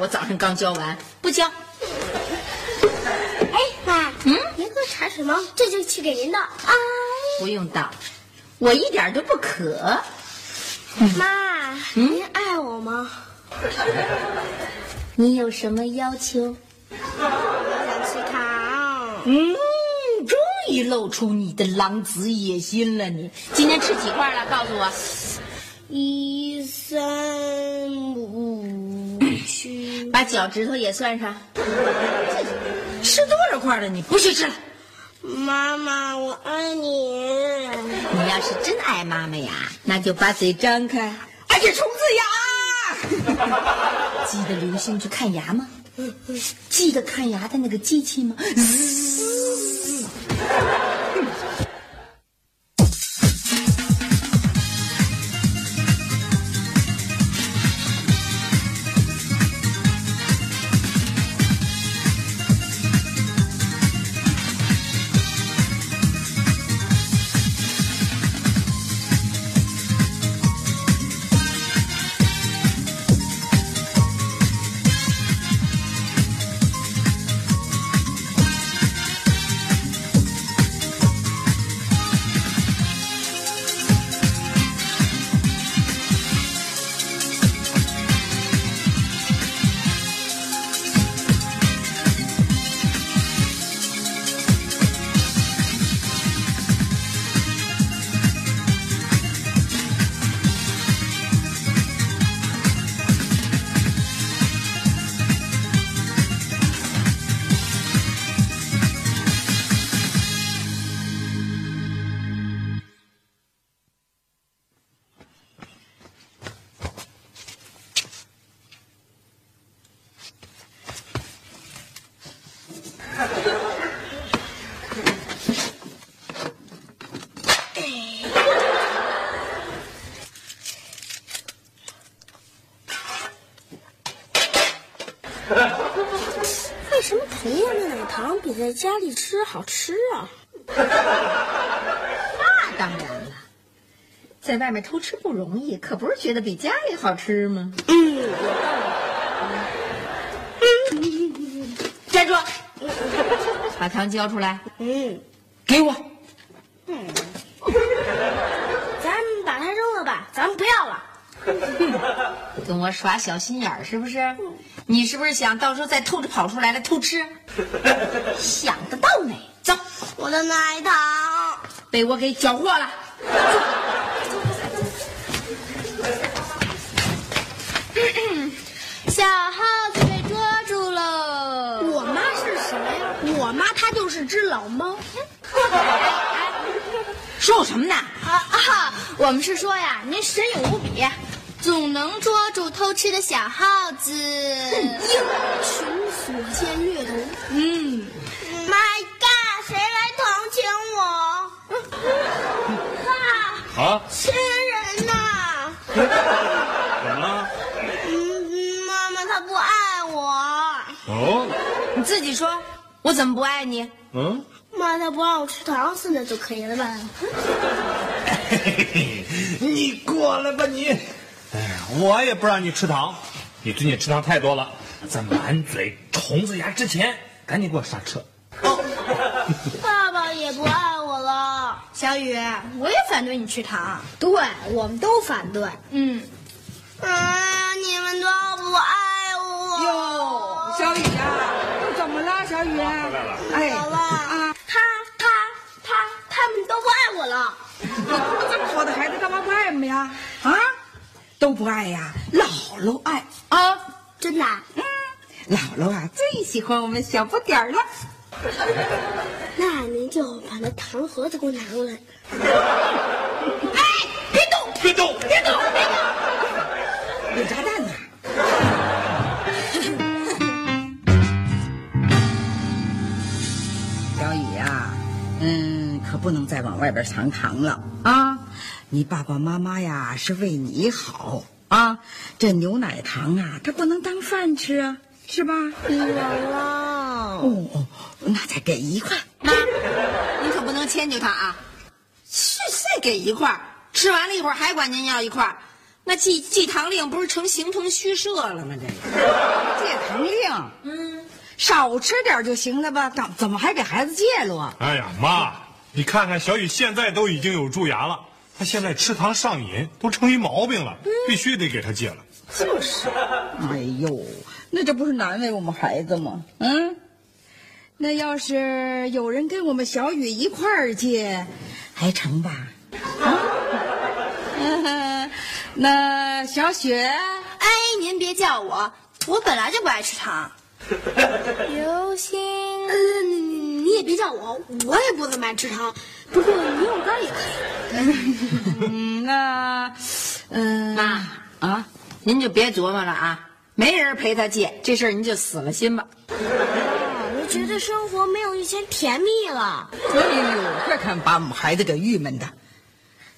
我早上刚浇完，不浇。哎，妈，嗯，您喝茶水吗？这就去给您倒。啊，不用倒，我一点都不渴。妈，您爱我吗？你有什么要求？我想吃糖。嗯，终于露出你的狼子野心了。你今天吃几块了？告诉我。一三把脚趾头也算上。吃多少块了？你不许吃了。妈妈，我爱你。你要是真爱妈妈呀，那就把嘴张开。哎呀，虫子牙！记得留心去看牙吗？记得看牙的那个机器吗？在家里吃好吃啊？那当然了，在外面偷吃不容易，可不是觉得比家里好吃吗？嗯，站住！把糖交出来，嗯，给我。咱把它扔了吧，咱们不要了。跟我耍小心眼儿是不是？你是不是想到时候再偷着跑出来了偷吃？想得到没？走，我的奶糖，被我给缴获了。小耗子被捉住了。我妈是谁呀？我妈她就是只老猫。说我什么呢？啊啊！我们是说呀，您神勇无比，总能捉住偷吃的小耗子。英雄所见略同。嗯。My God！谁来同情我？啊！啊，亲人呐！怎么了？嗯，妈妈她不爱我。哦，你自己说，我怎么不爱你？嗯，妈，她不让我吃糖，现在就可以了吧？你过来吧你。哎呀，我也不让你吃糖，你最近吃糖太多了，在满嘴虫子牙之前，赶紧给我刹车。爸爸也不爱我了。小雨，我也反对你吃糖。对，我们都反对。嗯，啊，你们都不爱我。哟，小雨啊，怎么了，小雨？哎，好了啊，他他他他们都不爱我了。这么好的孩子，干嘛不爱我们呀？啊，都不爱呀姥姥爱。啊？真的嗯。姥姥啊最喜欢我们小不点儿了。那您就把那糖盒子给我拿过来。哎别动别动。别动别动。有炸弹呢。小雨啊嗯可不能再往外边藏糖了。啊？你爸爸妈妈呀是为你好啊，这牛奶糖啊，它不能当饭吃啊，是吧？姥姥，哦哦，那再给一块。妈，您可不能迁就他啊！是再给一块，吃完了一会儿还管您要一块，那记记糖令不是成形同虚设了吗？这个 戒糖令，嗯，少吃点就行了吧？怎怎么还给孩子戒了啊？哎呀，妈，你看看小雨现在都已经有蛀牙了，他现在吃糖上瘾，都成一毛病了，必须得给他戒了。就是 哎呦，那这不是难为我们孩子吗？嗯，那要是有人跟我们小雨一块儿戒，还成吧？啊，那小雪，哎，您别叫我，我本来就不爱吃糖。流星，嗯，你也别叫我，我也不怎么爱吃糖。不过牛肉干也可以。嗯，那，嗯、妈啊，您就别琢磨了啊，没人陪他戒这事儿，您就死了心吧。我觉得生活没有以前甜蜜了。哎呦，快看把我们孩子给郁闷的。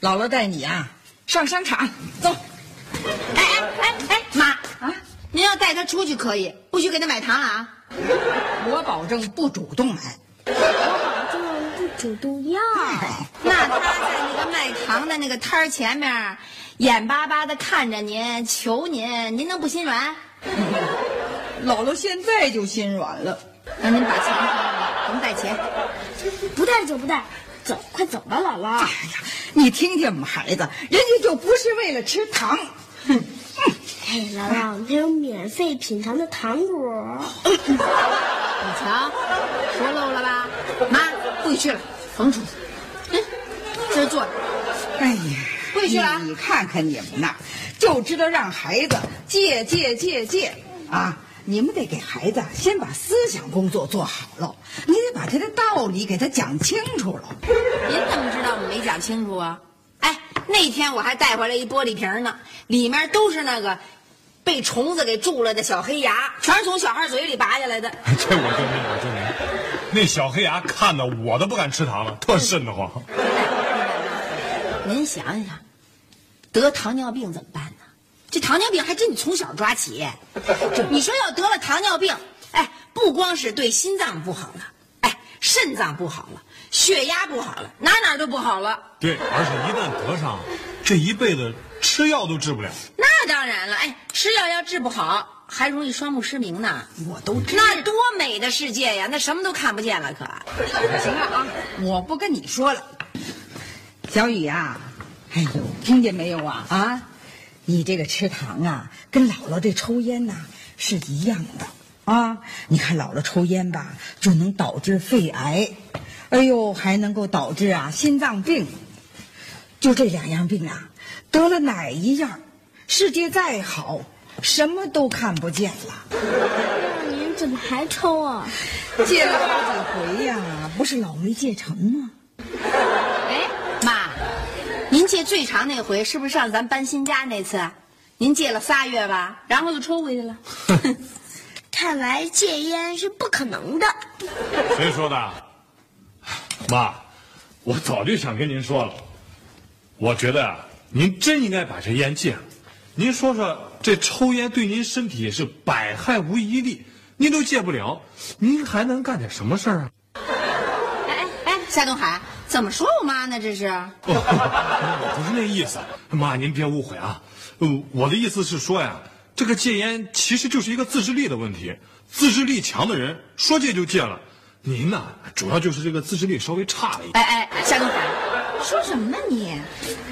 姥姥带你啊上商场走。哎哎哎哎，妈啊，您要带他出去可以，不许给他买糖啊。我保证不主动买。保证不主动要。那他在那个卖糖的那个摊儿前面，眼巴巴的看着您，求您，您能不心软？姥姥现在就心软了。那您把钱还给我，咱们带钱。不带就不带，走，快走吧，姥姥哎。呀，你听听我们孩子，人家就不是为了吃糖。哼，哎，姥姥，还有免费品尝的糖果。你瞧，说漏了吧？妈，不许去了，甭出去。嗯，这儿坐着。哎呀，不许去了啊你看看你们那，就知道让孩子借借借借啊！你们得给孩子先把思想工作做好了，你得把他的道理给他讲清楚了。您怎么知道我没讲清楚啊？哎，那天我还带回来一玻璃瓶呢，里面都是那个被虫子给蛀了的小黑牙，全是从小孩嘴里拔下来的。这我就明，我就明，那小黑牙看的我都不敢吃糖了，特瘆得慌。您想想，得糖尿病怎么办呢？这糖尿病还真得从小抓起。你说要得了糖尿病，哎，不光是对心脏不好了，哎，肾脏不好了，血压不好了，哪哪都不好了。对，而且一旦得上，这一辈子吃药都治不了。那当然了，哎，吃药要治不好，还容易双目失明呢。我都知那多美的世界呀，那什么都看不见了，可。行了啊，我不跟你说了。小雨啊、哎呦，听见没有啊？啊，你这个吃糖啊，跟姥姥这抽烟呐、是一样的啊。你看姥姥抽烟吧，就能导致肺癌，哎呦，还能够导致啊心脏病。就这两样病啊，得了哪一样，世界再好，什么都看不见了。那您怎么还抽啊？戒了好几回呀、不是老没戒成吗？哎，妈，您戒最长那回是不是上咱搬新家那次？您戒了仨月吧，然后又抽回去了。看来戒烟是不可能的。谁说的？妈，我早就想跟您说了，我觉得啊，您真应该把这烟戒了。您说说，这抽烟对您身体是百害无一利，您都戒不了，您还能干点什么事儿啊？哎哎哎，夏东海，怎么说我妈呢？这是？哦我不是那意思，妈，您别误会啊。呃，我的意思是说呀，这个戒烟其实就是一个自制力的问题。自制力强的人说戒就戒了，您呢，主要就是这个自制力稍微差了一点。哎哎，夏东海，说什么呢你？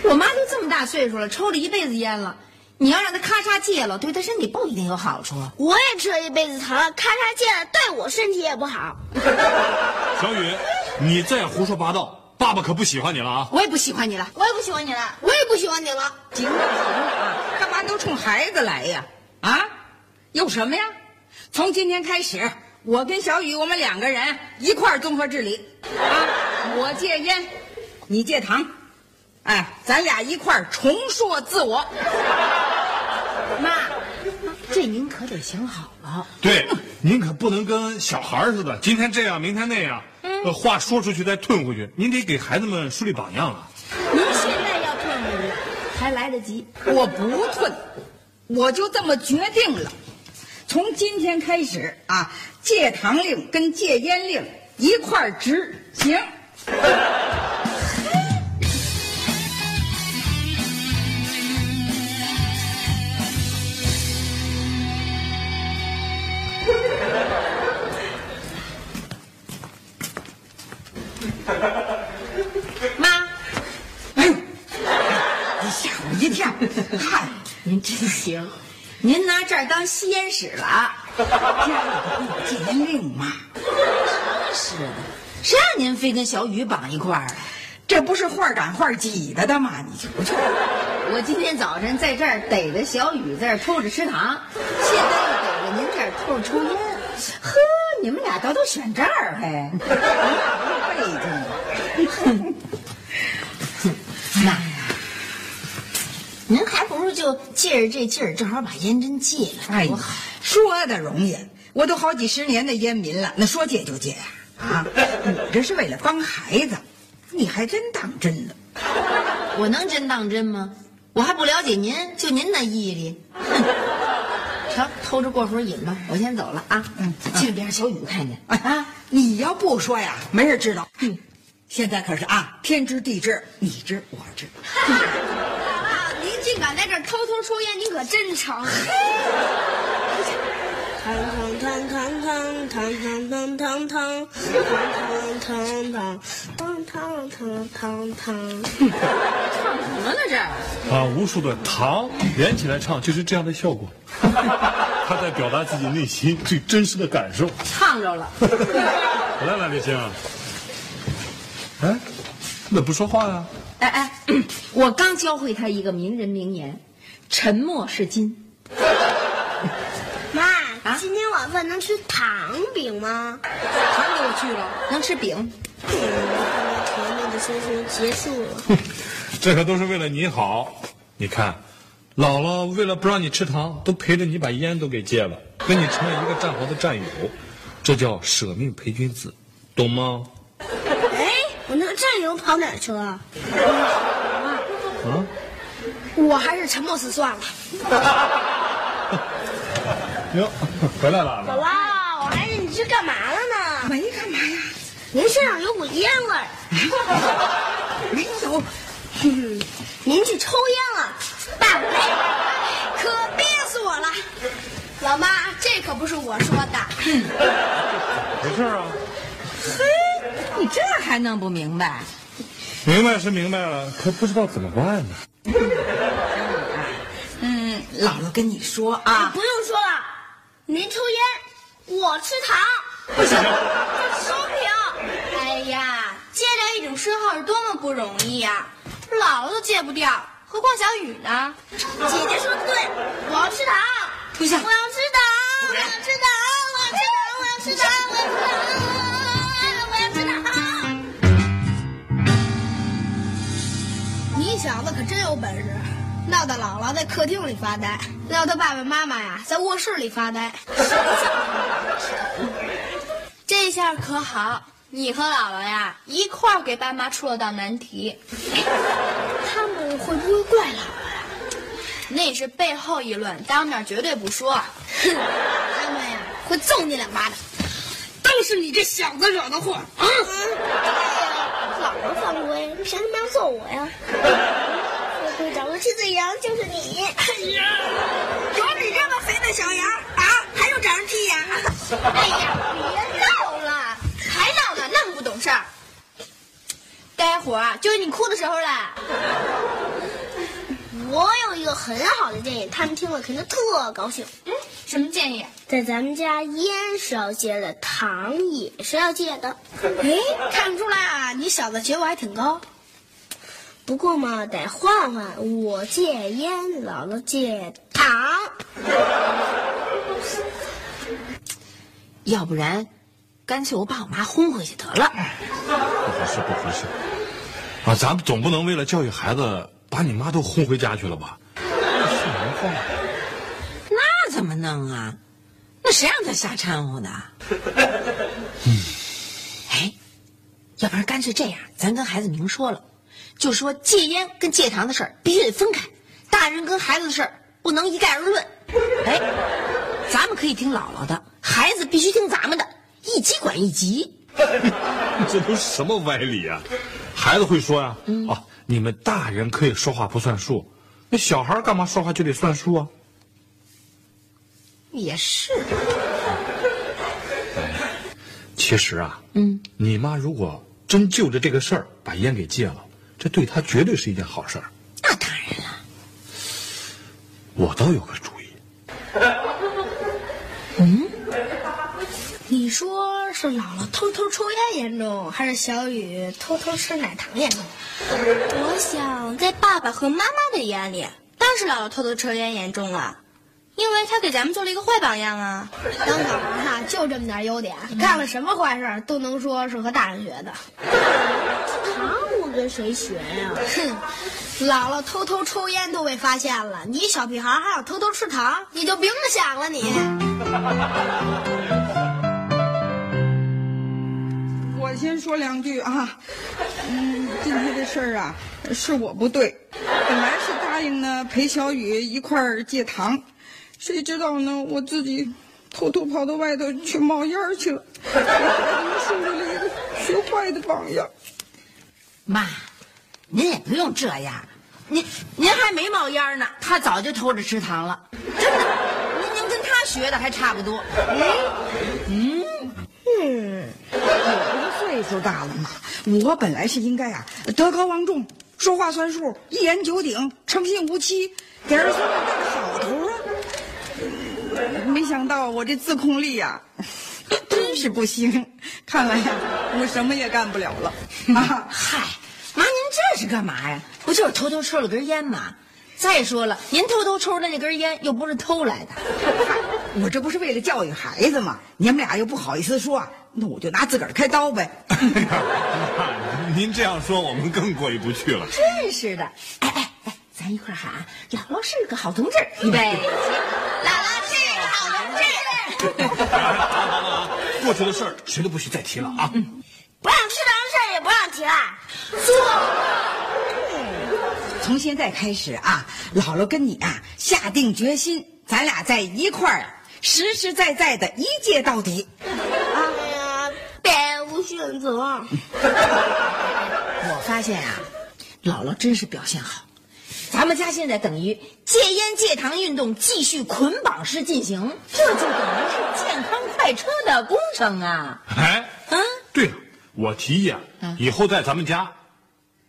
我妈都这么大岁数了，抽了一辈子烟了，你要让她咔嚓戒了，对她身体不一定有好处。我也吃了一辈子糖了，咔嚓戒了，对我身体也不好。小雨，你再胡说八道，爸爸可不喜欢你了啊！我也不喜欢你了。我也不喜欢你了，我也不喜欢你了。行了行了啊，干嘛都冲孩子来呀？啊，有什么呀？从今天开始，我跟小雨我们两个人一块儿综合治理啊！我戒烟，你戒糖，哎，咱俩一块儿重塑自我。妈，这您可得想好了。对，您可不能跟小孩似的，今天这样，明天那样。嗯，呃话说出去再吞回去，您得给孩子们树立榜样啊。您现在要吞回去，还来得及。我不吞，我就这么决定了。从今天开始啊，戒糖令跟戒烟令一块儿执行。妈，哎呦，你吓我一跳！嗨，您真行，您拿这儿当吸烟室了。家里不有戒烟令吗？是的，谁让您非跟小雨绑一块儿啊？这不是画赶画挤的的吗？你瞧瞧，我今天早晨在这儿逮着小雨在这儿偷着吃糖，现在又逮着您这儿偷着抽烟。呵，你们俩倒都选这儿还？背劲。妈呀，不就借着这劲儿，正好把烟真戒了，哎呀多好。，说的容易，我都好几十年的烟民了，那说戒就戒啊！啊，你这是为了帮孩子，你还真当真了。我能真当真吗？我还不了解您，就您那毅力。哼，成，偷着过会儿瘾吧，我先走了啊。嗯千万别让小雨看见哎啊！你要不说呀，没人知道。嗯，现在可是啊，天知地知，你知我知。这偷偷抽烟，你可真成！糖糖糖糖糖糖糖糖糖糖糖糖糖糖糖糖糖。什么呢这？啊，无数的糖连起来唱，就是这样的效果。他在表达自己内心最真实的感受。唱着了。来了，李星。哎，怎么不说话呀？哎哎，我刚教会他一个名人名言：沉默是金。妈，啊今天晚饭能吃糖饼吗？糖给我去了，能吃饼。嗯，甜蜜的生活结束了。这可都是为了你好。你看，姥姥为了不让你吃糖，都陪着你把烟都给戒了，跟你成了一个战壕的战友，这叫舍命陪君子，懂吗？哎，我那个战友跑哪儿去了？啊？我还是沉默死算了。哟，回来了。姥姥，我还以为你去干嘛了呢？没干嘛呀？您身上有股烟味儿。没有。哼，您去抽烟了？大不可憋死我了！老妈，这可不是我说的。没事啊，你这还弄不明白？明白是明白了，可不知道怎么办呢。嗯，姥姥跟你说啊，不用说了，您抽烟，我吃糖。不行，收平。哎呀，戒掉一种嗜好是多么不容易呀、姥姥都戒不掉，何况小雨呢？姐姐说的对，我要吃糖。不行我要吃糖，我要吃糖，我要吃糖，我要吃糖，有本事，闹得姥姥在客厅里发呆，闹得爸爸妈妈呀在卧室里发呆。这下可好，你和姥姥呀一块儿给爸妈出了道难题。他们会不会怪姥姥呀？那是背后议论，当面绝对不说。哼，他们呀会揍你两巴掌。都是你这小子惹的祸啊！姥姥犯规，凭什么要揍我呀？副队长和七嘴羊就是你。哎呀，有你这么肥的小羊啊，还用找人剔牙？哎呀，别闹了，还闹呢，那么不懂事儿。待会儿啊，就是你哭的时候了。我有一个很好的建议，他们听了肯定特高兴。嗯，什么建议？在咱们家，烟是要戒的，糖也是要戒的。哎，看不出来啊，你小子觉悟还挺高。不过嘛，得换换，我戒烟，姥姥戒糖。要不然，干脆我把我妈轰回去得了。不合适，不合适。啊，咱们总不能为了教育孩子，把你妈都轰回家去了吧？说人话。那怎么弄啊？那谁让他瞎掺和的？嗯，哎，要不然干脆这样，咱跟孩子明说了，就说戒烟跟戒糖的事儿必须得分开，大人跟孩子的事儿不能一概而论。哎，咱们可以听姥姥的，孩子必须听咱们的，一级管一级。这都什么歪理啊？孩子会说呀、啊，你们大人可以说话不算数，那小孩干嘛说话就得算数啊？也是，其实啊，嗯，你妈如果真就着这个事儿把烟给戒了，这对他绝对是一件好事儿。那当然了。我倒有个主意，嗯你说是姥姥偷偷抽烟严重，还是小雨偷偷吃奶糖严重？我想在爸爸和妈妈的眼里，当然是姥姥偷偷抽烟严重了，因为他给咱们做了一个坏榜样啊。当小孩哈，就这么点优点，干了什么坏事都能说是和大人学的。跟谁学呀、哼，姥姥偷偷抽烟都被发现了，你小屁孩还要偷偷吃糖，你就别想了你。我先说两句啊，嗯，今天这事儿啊，是我不对，本来是答应呢陪小雨一块儿戒糖，谁知道呢，我自己偷偷跑到外头去冒烟去了，给孩子们树立了一个学坏的榜样。妈，您也不用这样，您您还没冒烟呢，他早就偷着吃糖了，真的，您您跟他学的还差不多。嗯嗯我不是岁数大了吗，我本来是应该啊德高望重，说话算数，一言九鼎，诚信无欺，给儿孙们带个好头啊。嗯没想到我这自控力呀、真是不行，看来呀、我什么也干不了了啊。嗨，这是干嘛呀？不就是偷偷抽了根烟吗？再说了，您偷偷抽的那根烟又不是偷来的。我这不是为了教育孩子吗？你们俩又不好意思说，那我就拿自个儿开刀呗。哎呀，妈，您这样说我们更过意不去了。真是的，哎哎哎，咱一块喊啊，姥姥是个好同志，预备，姥姥是个好同志。过去的事儿谁都不许再提了啊！嗯不让吃糖的事儿也不让提了。从现在开始啊，姥姥跟你啊下定决心，咱俩在一块儿，实实在在的一戒到底。哎呀，别无选择。我发现啊，姥姥真是表现好。咱们家现在等于戒烟戒糖运动继续捆绑式进行，这就等于是健康快车的工程啊！哎，嗯，对了，我提议啊，以后在咱们家，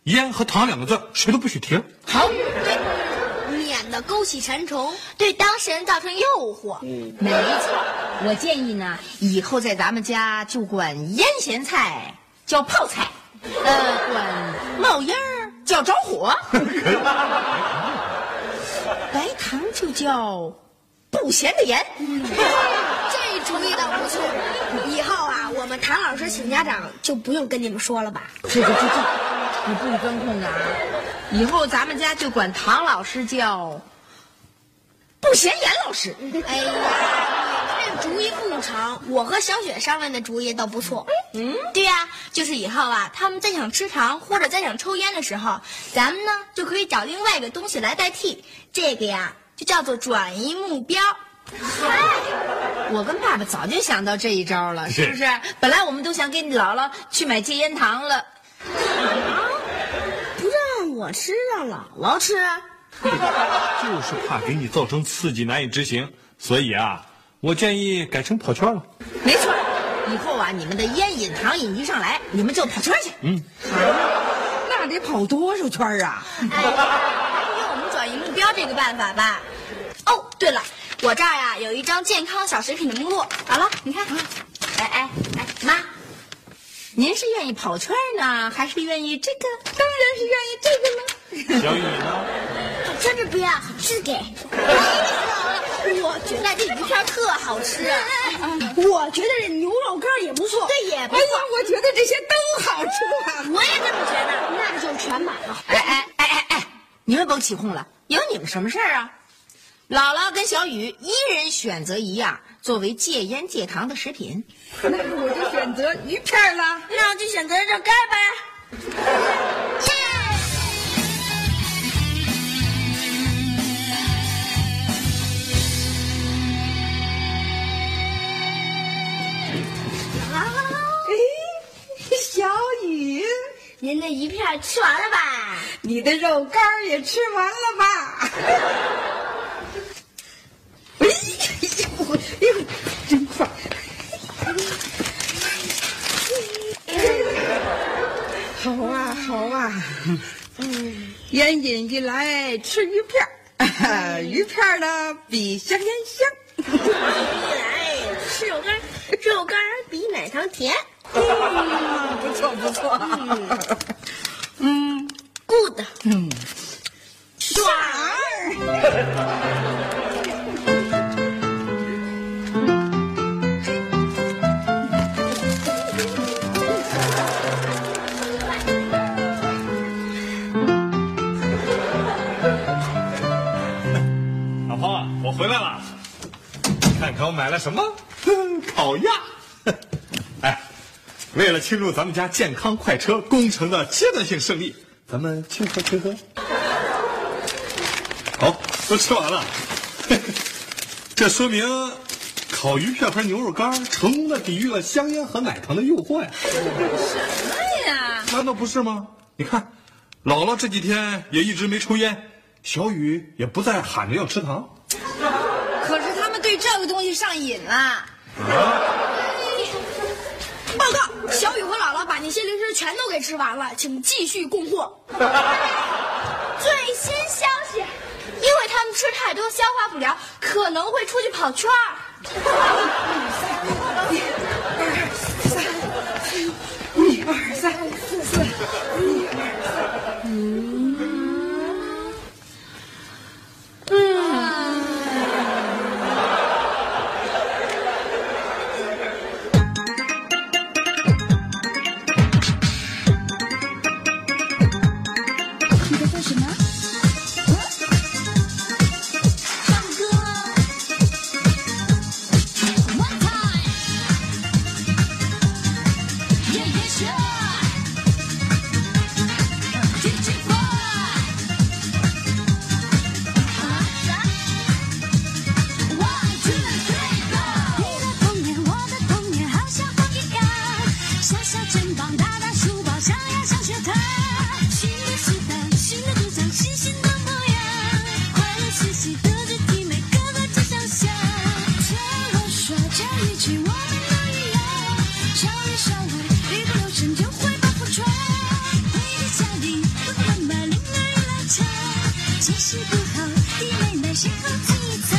烟和糖两个字谁都不许提好，对，免得勾起馋虫，对当事人造成诱惑。没错，我建议呢，以后在咱们家就管腌咸菜叫泡菜，呃，管冒烟儿叫着火，白糖就叫不咸的盐。主意倒不错。以后啊，我们谭老师请家长就不用跟你们说了吧？这这这这，你不钻空子啊！以后咱们家就管唐老师叫不咸盐老师。哎呀，这主意不成。我和小雪商量的主意倒不错。嗯，对呀、就是以后啊，他们再想吃糖或者再想抽烟的时候，咱们呢就可以找另外一个东西来代替。这个呀，就叫做转移目标。我跟爸爸早就想到这一招了，是不是？本来我们都想给你姥姥去买戒烟糖了。不让我吃，让姥姥吃。就是怕给你造成刺激难以执行，所以啊，我建议改成跑圈了。没错，以后啊，你们的烟瘾糖瘾一上来，你们就跑圈去。嗯，那得跑多少圈啊？哎 用我们转移目标这个办法吧？哦，对了，我这儿呀、有一张健康小食品的目录，好了，你看。哎哎哎，妈，您是愿意跑圈呢，还是愿意这个？当然是愿意这个了。小雨呢？真的不要，是给。我觉得这鱼片特好吃，我觉得这牛肉干也不错，这也不哎呀，我觉得这些都好吃啊！我也这么觉得，那就全买了。哎哎哎哎哎，你们甭起哄了，有你们什么事儿啊？姥姥跟小雨一人选择一样作为戒烟戒糖的食品。那我就选择鱼片啦那我就选择肉干呗。耶小雨。您的鱼片吃完了吧？你的肉干也吃完了吧？真棒！好啊，好啊。嗯，烟瘾一来吃鱼片儿、鱼片儿呢比香烟香。一来吃肉干，肉干比奶糖甜。嗯、不错，不错。嗯庆祝咱们家健康快车工程的阶段性胜利，咱们庆贺庆贺。好，都吃完了，这说明烤鱼片和牛肉干成功的抵御了香烟和奶糖的诱惑呀。什么呀？难道不是吗？你看，姥姥这几天也一直没抽烟，小雨也不再喊着要吃糖。可是他们对这个东西上瘾了。啊一些零食全都给吃完了，请继续供货。最新消息，因为他们吃太多，消化不良，可能会出去跑圈儿。一、二、三、一、二、三、四、一、二、三、四、四。其实不好，的妹们身后走一走。